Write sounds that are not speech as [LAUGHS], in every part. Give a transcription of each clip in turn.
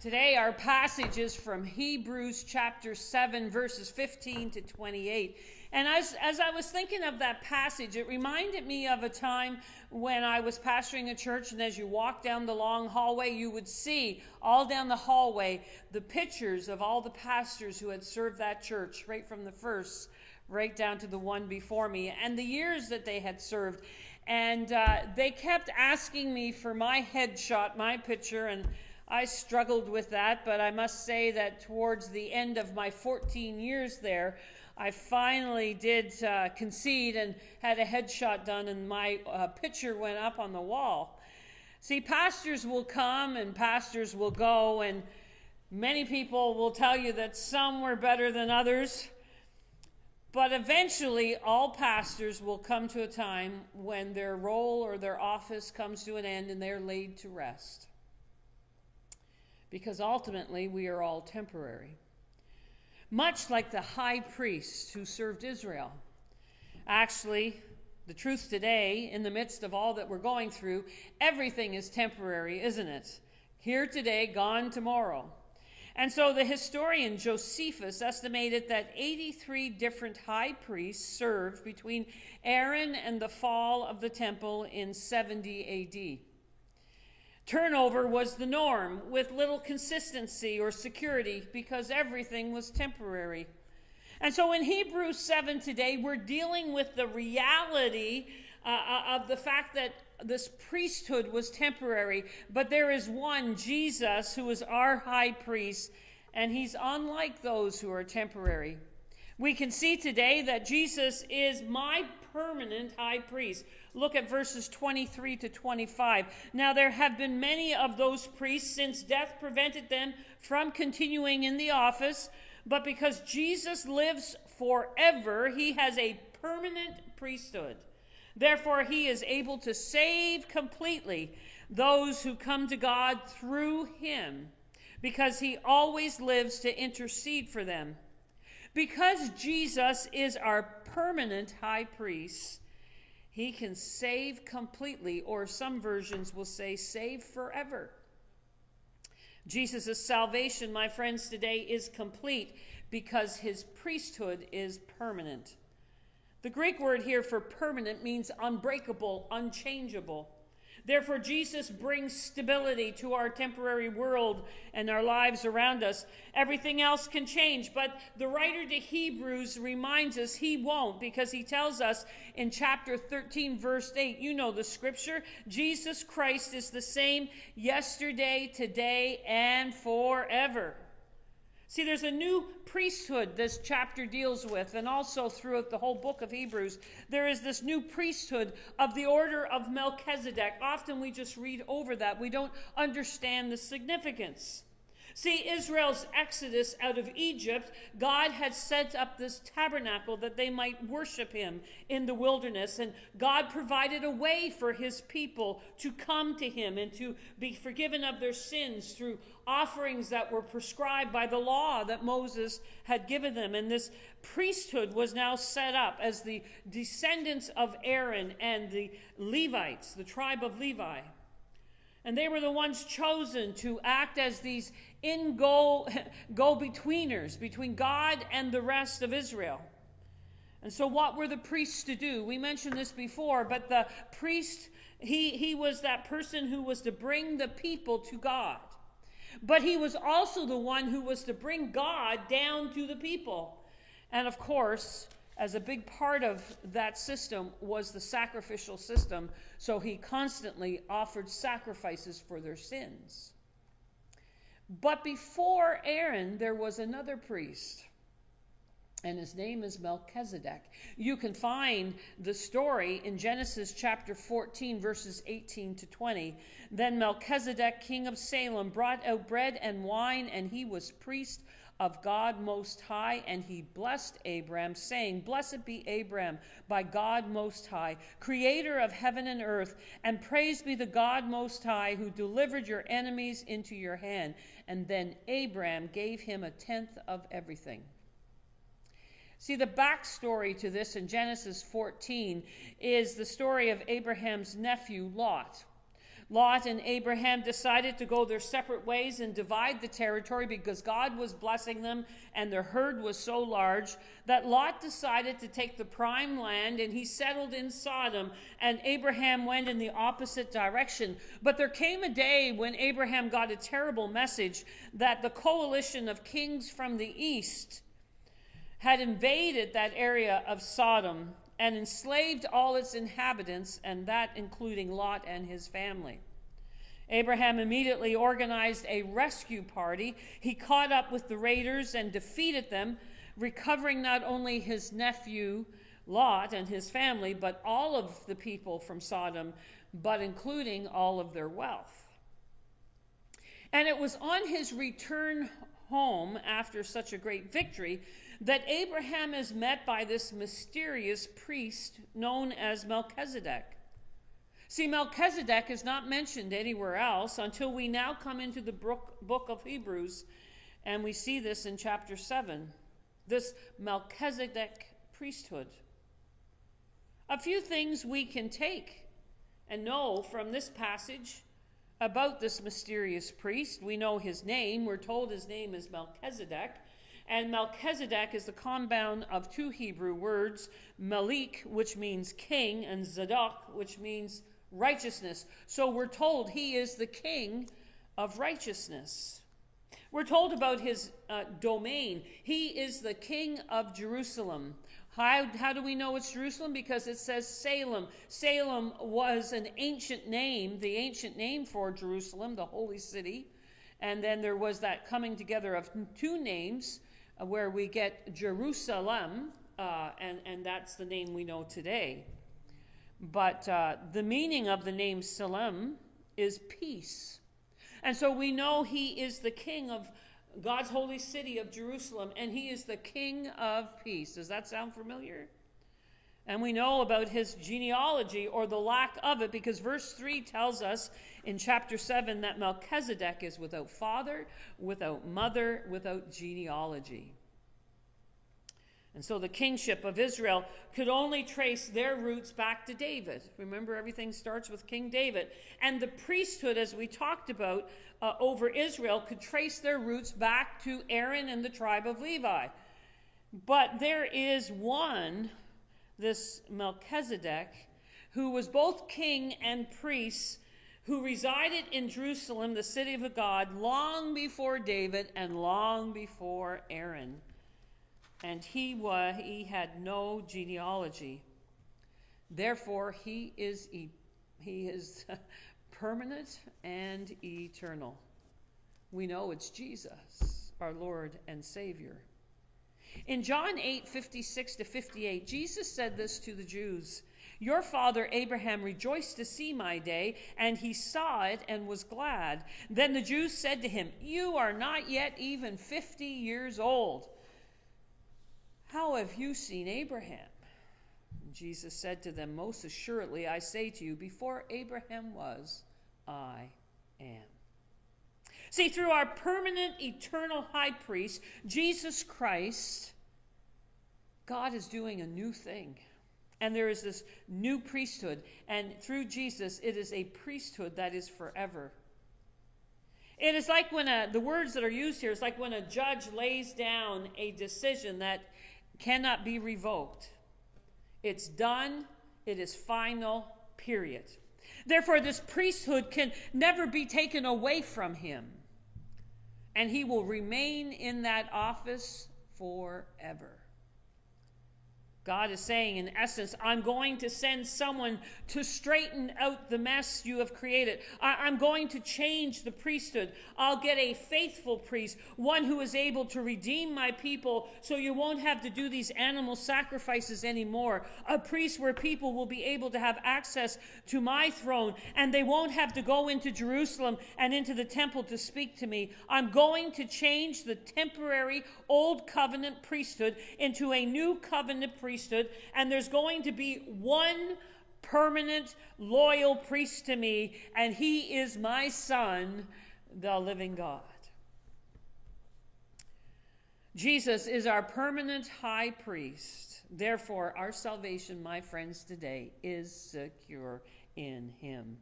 Today, our passage is from Hebrews chapter 7, verses 15 to 28. And as, as I was thinking of that passage, it reminded me of a time when I was pastoring a church, and as you walk down the long hallway, you would see all down the hallway the pictures of all the pastors who had served that church, right from the first right down to the one before me, and the years that they had served. And uh, they kept asking me for my headshot, my picture, and I struggled with that, but I must say that towards the end of my 14 years there, I finally did uh, concede and had a headshot done, and my uh, picture went up on the wall. See, pastors will come and pastors will go, and many people will tell you that some were better than others. But eventually, all pastors will come to a time when their role or their office comes to an end and they're laid to rest. Because ultimately, we are all temporary. Much like the high priests who served Israel. Actually, the truth today, in the midst of all that we're going through, everything is temporary, isn't it? Here today, gone tomorrow. And so the historian Josephus estimated that 83 different high priests served between Aaron and the fall of the temple in 70 AD. Turnover was the norm, with little consistency or security because everything was temporary. And so in Hebrews 7 today, we're dealing with the reality uh, uh of the fact that this priesthood was temporary, but there is one, Jesus, who is our high priest, and he's unlike those who are temporary. We can see today that Jesus is my permanent high priest. Look at verses 23 to 25. Now, there have been many of those priests since death prevented them from continuing in the office, but because Jesus lives forever, he has a permanent priesthood. Therefore, he is able to save completely those who come to God through him, because he always lives to intercede for them. Because Jesus is our permanent high priest, he can save completely, or some versions will say save forever. Jesus' salvation, my friends, today is complete because his priesthood is permanent. The Greek word here for permanent means unbreakable, unchangeable. Therefore, Jesus brings stability to our temporary world and our lives around us. Everything else can change, but the writer to Hebrews reminds us he won't because he tells us in chapter 13, verse 8, you know the scripture Jesus Christ is the same yesterday, today, and forever. See, there's a new priesthood this chapter deals with, and also throughout the whole book of Hebrews, there is this new priesthood of the order of Melchizedek. Often we just read over that, we don't understand the significance. See, Israel's exodus out of Egypt, God had set up this tabernacle that they might worship him in the wilderness. And God provided a way for his people to come to him and to be forgiven of their sins through offerings that were prescribed by the law that Moses had given them. And this priesthood was now set up as the descendants of Aaron and the Levites, the tribe of Levi. And they were the ones chosen to act as these in go, [LAUGHS] go betweeners between God and the rest of Israel. And so, what were the priests to do? We mentioned this before, but the priest, he, he was that person who was to bring the people to God. But he was also the one who was to bring God down to the people. And of course, as a big part of that system was the sacrificial system, so he constantly offered sacrifices for their sins. But before Aaron, there was another priest, and his name is Melchizedek. You can find the story in Genesis chapter 14, verses 18 to 20. Then Melchizedek, king of Salem, brought out bread and wine, and he was priest of God Most High, and he blessed Abram, saying, Blessed be Abram by God Most High, creator of heaven and earth, and praise be the God Most High, who delivered your enemies into your hand. And then Abram gave him a tenth of everything. See, the backstory to this in Genesis 14 is the story of Abraham's nephew, Lot. Lot and Abraham decided to go their separate ways and divide the territory because God was blessing them and their herd was so large that Lot decided to take the prime land and he settled in Sodom and Abraham went in the opposite direction. But there came a day when Abraham got a terrible message that the coalition of kings from the east had invaded that area of Sodom and enslaved all its inhabitants, and that including Lot and his family. Abraham immediately organized a rescue party. He caught up with the raiders and defeated them, recovering not only his nephew Lot and his family, but all of the people from Sodom, but including all of their wealth. And it was on his return home after such a great victory that Abraham is met by this mysterious priest known as Melchizedek. See, Melchizedek is not mentioned anywhere else until we now come into the book of Hebrews, and we see this in chapter 7 this Melchizedek priesthood. A few things we can take and know from this passage about this mysterious priest. We know his name, we're told his name is Melchizedek. And Melchizedek is the compound of two Hebrew words, Malik, which means king, and Zadok, which means righteousness. So we're told he is the king of righteousness. We're told about his uh, domain. He is the king of Jerusalem. How, how do we know it's Jerusalem? Because it says Salem. Salem was an ancient name, the ancient name for Jerusalem, the holy city. And then there was that coming together of two names where we get Jerusalem, uh, and, and that's the name we know today. But uh, the meaning of the name Salem is peace. And so we know he is the king of God's holy city of Jerusalem, and he is the king of peace. Does that sound familiar? And we know about his genealogy or the lack of it because verse 3 tells us in chapter 7 that Melchizedek is without father, without mother, without genealogy. And so the kingship of Israel could only trace their roots back to David. Remember, everything starts with King David. And the priesthood, as we talked about uh, over Israel, could trace their roots back to Aaron and the tribe of Levi. But there is one, this Melchizedek, who was both king and priest who resided in Jerusalem, the city of God, long before David and long before Aaron. And he, was, he had no genealogy. Therefore, he is, e- he is [LAUGHS] permanent and eternal. We know it's Jesus, our Lord and Savior. In John 8 56 to 58, Jesus said this to the Jews your father Abraham rejoiced to see my day, and he saw it and was glad. Then the Jews said to him, You are not yet even fifty years old. How have you seen Abraham? Jesus said to them, Most assuredly, I say to you, before Abraham was, I am. See, through our permanent, eternal high priest, Jesus Christ, God is doing a new thing. And there is this new priesthood. And through Jesus, it is a priesthood that is forever. It is like when a, the words that are used here is like when a judge lays down a decision that cannot be revoked. It's done, it is final, period. Therefore, this priesthood can never be taken away from him, and he will remain in that office forever. God is saying, in essence, I'm going to send someone to straighten out the mess you have created. I- am going to change the priesthood. I'll get a faithful priest, one who is able to redeem my people so you won't have to do these animal sacrifices anymore. A priest where people will be able to have access to my throne and they won't have to go into Jerusalem and into the temple to speak to me. I'm going to change the temporary old covenant priesthood into a new covenant priesthood priesthood, and there's going to be one permanent, loyal priest to me, and he is my son, the living God. Jesus is our permanent high priest. Therefore, our salvation, my friends, today is secure in him.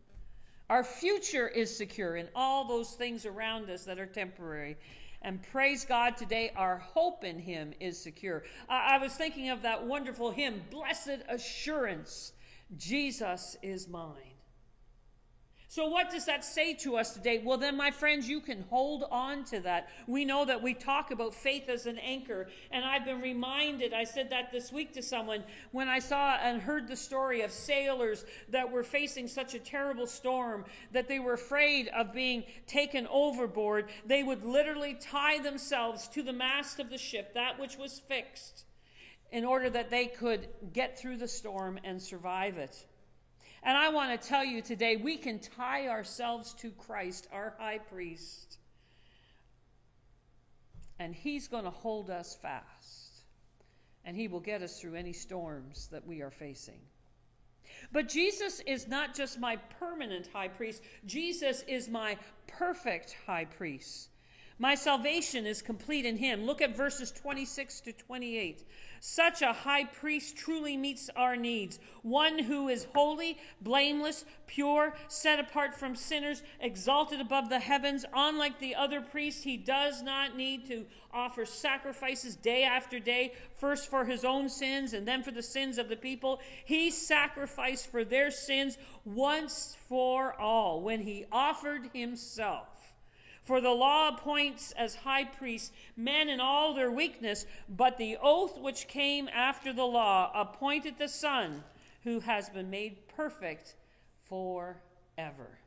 Our future is secure in all those things around us that are temporary. And praise God today, our hope in Him is secure. I, I was thinking of that wonderful hymn, Blessed Assurance, Jesus is mine. So, what does that say to us today? Well, then, my friends, you can hold on to that. We know that we talk about faith as an anchor, and I've been reminded, I said that this week to someone, when I saw and heard the story of sailors that were facing such a terrible storm that they were afraid of being taken overboard, they would literally tie themselves to the mast of the ship, that which was fixed, in order that they could get through the storm and survive it. And I want to tell you today, we can tie ourselves to Christ, our high priest, and he's going to hold us fast, and he will get us through any storms that we are facing. But Jesus is not just my permanent high priest, Jesus is my perfect high priest. My salvation is complete in him. Look at verses 26 to 28. Such a high priest truly meets our needs. One who is holy, blameless, pure, set apart from sinners, exalted above the heavens. Unlike the other priests, he does not need to offer sacrifices day after day, first for his own sins and then for the sins of the people. He sacrificed for their sins once for all when he offered himself. For the law appoints as high priests men in all their weakness, but the oath which came after the law appointed the Son, who has been made perfect forever.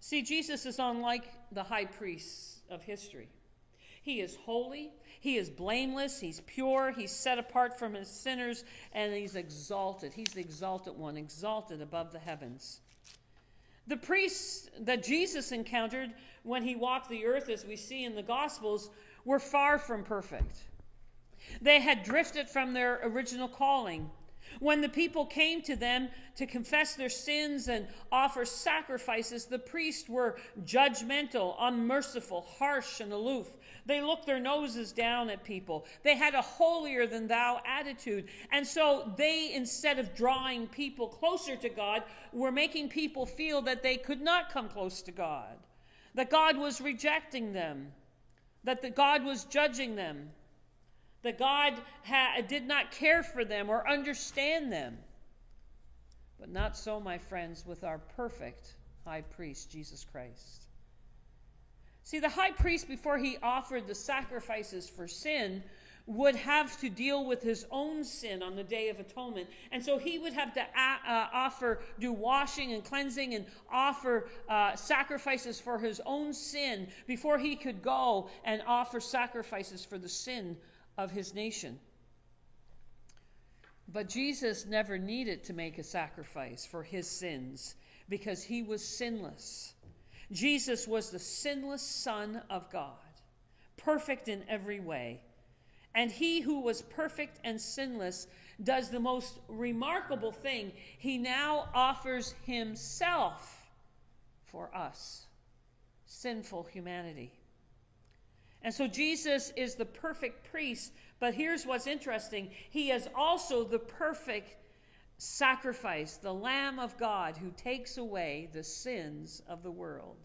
See, Jesus is unlike the high priests of history. He is holy, he is blameless, he's pure, he's set apart from his sinners, and he's exalted. He's the exalted one, exalted above the heavens. The priests that Jesus encountered when he walked the earth, as we see in the Gospels, were far from perfect. They had drifted from their original calling. When the people came to them to confess their sins and offer sacrifices, the priests were judgmental, unmerciful, harsh, and aloof. They looked their noses down at people. They had a holier than thou attitude. And so they, instead of drawing people closer to God, were making people feel that they could not come close to God, that God was rejecting them, that the God was judging them, that God ha- did not care for them or understand them. But not so, my friends, with our perfect high priest, Jesus Christ. See, the high priest, before he offered the sacrifices for sin, would have to deal with his own sin on the Day of Atonement. And so he would have to uh, offer, do washing and cleansing and offer uh, sacrifices for his own sin before he could go and offer sacrifices for the sin of his nation. But Jesus never needed to make a sacrifice for his sins because he was sinless. Jesus was the sinless Son of God, perfect in every way. And he who was perfect and sinless does the most remarkable thing. He now offers himself for us, sinful humanity. And so Jesus is the perfect priest, but here's what's interesting He is also the perfect sacrifice, the Lamb of God who takes away the sins of the world.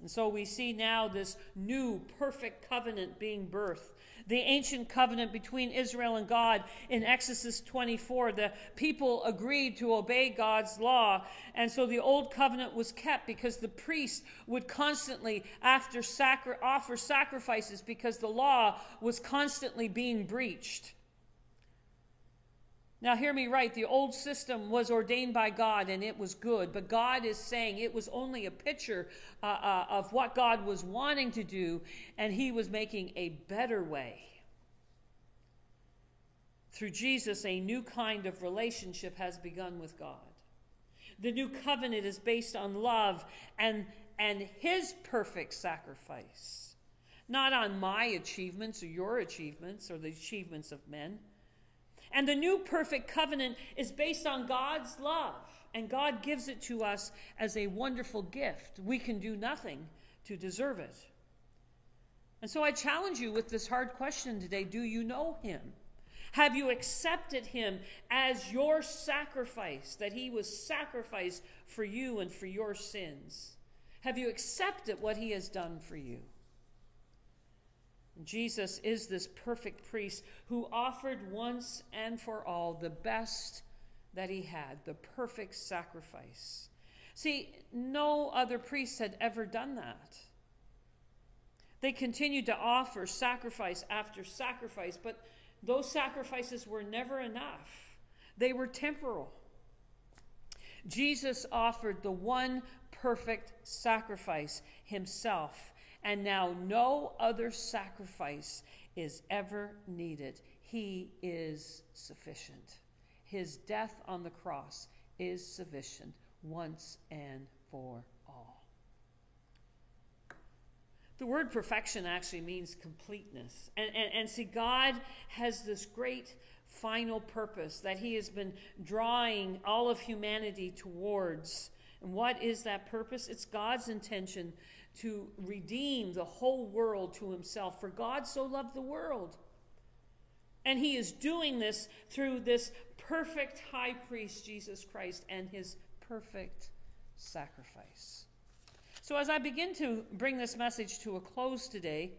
And so we see now this new perfect covenant being birthed. The ancient covenant between Israel and God in Exodus 24. The people agreed to obey God's law. And so the old covenant was kept because the priest would constantly after sacri- offer sacrifices because the law was constantly being breached. Now, hear me right. The old system was ordained by God and it was good, but God is saying it was only a picture uh, uh, of what God was wanting to do, and He was making a better way. Through Jesus, a new kind of relationship has begun with God. The new covenant is based on love and, and His perfect sacrifice, not on my achievements or your achievements or the achievements of men. And the new perfect covenant is based on God's love, and God gives it to us as a wonderful gift. We can do nothing to deserve it. And so I challenge you with this hard question today Do you know Him? Have you accepted him as your sacrifice, that he was sacrificed for you and for your sins? Have you accepted what he has done for you? Jesus is this perfect priest who offered once and for all the best that he had, the perfect sacrifice. See, no other priest had ever done that. They continued to offer sacrifice after sacrifice, but those sacrifices were never enough. They were temporal. Jesus offered the one perfect sacrifice himself, and now no other sacrifice is ever needed. He is sufficient. His death on the cross is sufficient once and for all. The word perfection actually means completeness. And, and, and see, God has this great final purpose that He has been drawing all of humanity towards. And what is that purpose? It's God's intention to redeem the whole world to Himself. For God so loved the world. And He is doing this through this perfect high priest, Jesus Christ, and His perfect sacrifice. So, as I begin to bring this message to a close today,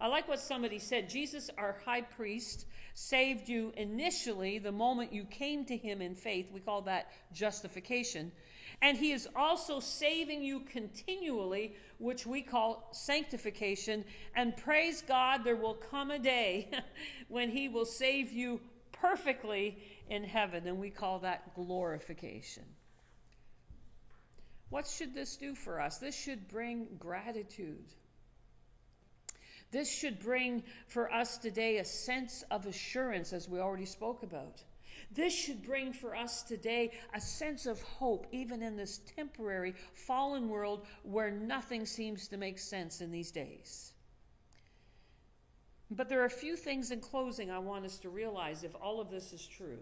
I like what somebody said. Jesus, our high priest, saved you initially the moment you came to him in faith. We call that justification. And he is also saving you continually, which we call sanctification. And praise God, there will come a day [LAUGHS] when he will save you perfectly in heaven, and we call that glorification. What should this do for us? This should bring gratitude. This should bring for us today a sense of assurance, as we already spoke about. This should bring for us today a sense of hope, even in this temporary fallen world where nothing seems to make sense in these days. But there are a few things in closing I want us to realize if all of this is true.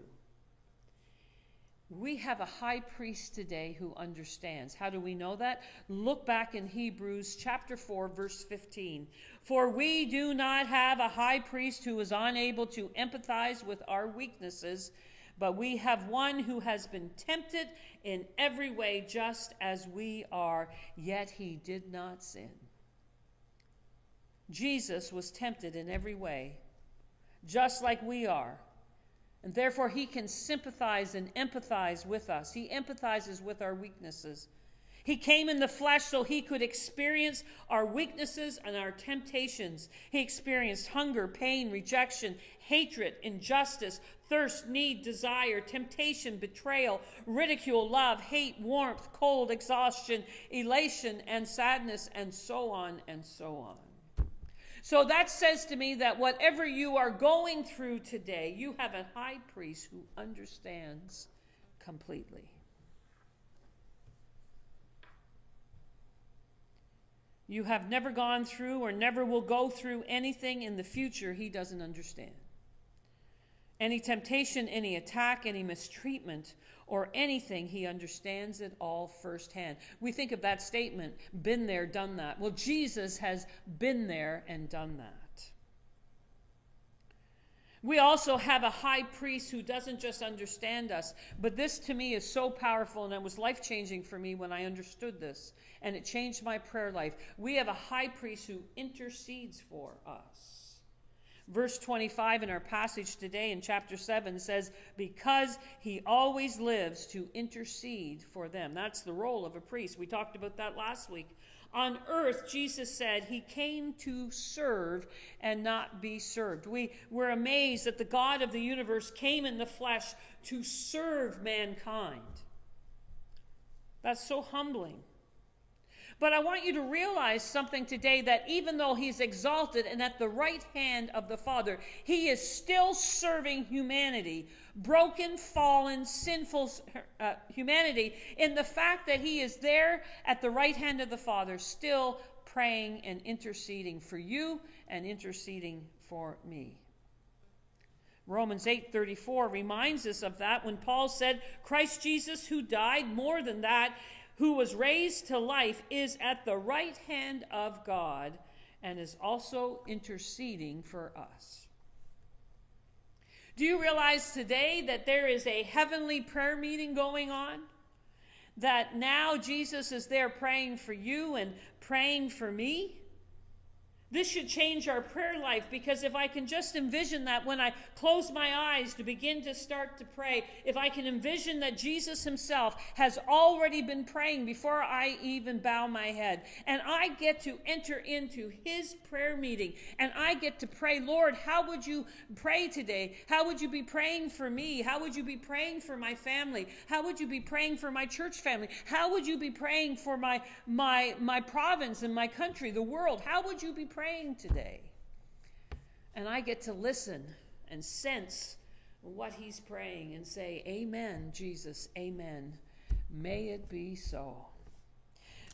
We have a high priest today who understands. How do we know that? Look back in Hebrews chapter 4, verse 15. For we do not have a high priest who is unable to empathize with our weaknesses, but we have one who has been tempted in every way just as we are, yet he did not sin. Jesus was tempted in every way, just like we are and therefore, he can sympathize and empathize with us. He empathizes with our weaknesses. He came in the flesh so he could experience our weaknesses and our temptations. He experienced hunger, pain, rejection, hatred, injustice, thirst, need, desire, temptation, betrayal, ridicule, love, hate, warmth, cold, exhaustion, elation, and sadness, and so on and so on. So that says to me that whatever you are going through today, you have a high priest who understands completely. You have never gone through or never will go through anything in the future he doesn't understand. Any temptation, any attack, any mistreatment, or anything, he understands it all firsthand. We think of that statement, been there, done that. Well, Jesus has been there and done that. We also have a high priest who doesn't just understand us, but this to me is so powerful and it was life changing for me when I understood this, and it changed my prayer life. We have a high priest who intercedes for us. Verse 25 in our passage today in chapter 7 says, Because he always lives to intercede for them. That's the role of a priest. We talked about that last week. On earth, Jesus said he came to serve and not be served. We were amazed that the God of the universe came in the flesh to serve mankind. That's so humbling. But I want you to realize something today that even though he's exalted and at the right hand of the Father, he is still serving humanity, broken, fallen, sinful uh, humanity, in the fact that he is there at the right hand of the Father, still praying and interceding for you and interceding for me. Romans 8:34 reminds us of that when Paul said, "Christ Jesus who died more than that who was raised to life, is at the right hand of God and is also interceding for us. Do you realize today that there is a heavenly prayer meeting going on? That now Jesus is there praying for you and praying for me? This should change our prayer life because if I can just envision that when I close my eyes to begin to start to pray, if I can envision that Jesus himself has already been praying before I even bow my head, and I get to enter into his prayer meeting and I get to pray, Lord, how would you pray today? How would you be praying for me? How would you be praying for my family? How would you be praying for my church family? How would you be praying for my my my province and my country, the world? How would you be praying? Praying today. And I get to listen and sense what he's praying and say, Amen, Jesus, Amen. May it be so.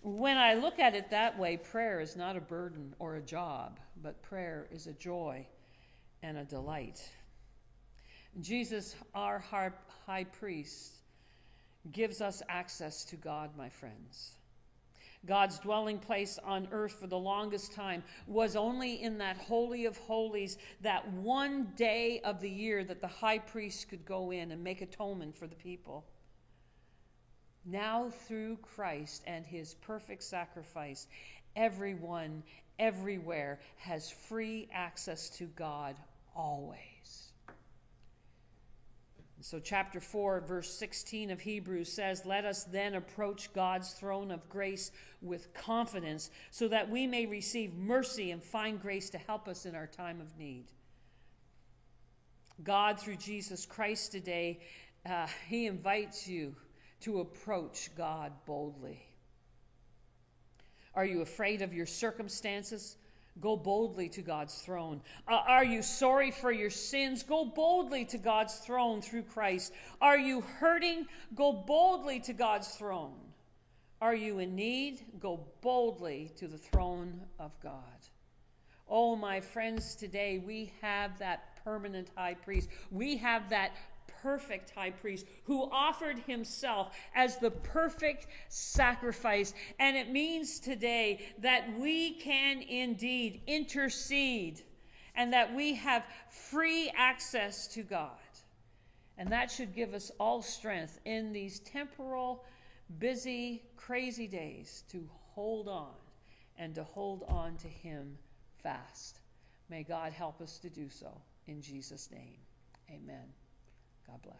When I look at it that way, prayer is not a burden or a job, but prayer is a joy and a delight. Jesus, our high priest, gives us access to God, my friends. God's dwelling place on earth for the longest time was only in that Holy of Holies, that one day of the year that the high priest could go in and make atonement for the people. Now, through Christ and his perfect sacrifice, everyone, everywhere, has free access to God always. So, chapter 4, verse 16 of Hebrews says, Let us then approach God's throne of grace with confidence, so that we may receive mercy and find grace to help us in our time of need. God, through Jesus Christ today, uh, He invites you to approach God boldly. Are you afraid of your circumstances? Go boldly to God's throne. Uh, are you sorry for your sins? Go boldly to God's throne through Christ. Are you hurting? Go boldly to God's throne. Are you in need? Go boldly to the throne of God. Oh, my friends, today we have that permanent high priest. We have that perfect high priest who offered himself as the perfect sacrifice. And it means today that we can indeed intercede and that we have free access to God. And that should give us all strength in these temporal, busy, crazy days to hold on and to hold on to Him fast. May God help us to do so. In Jesus' name, amen. God bless.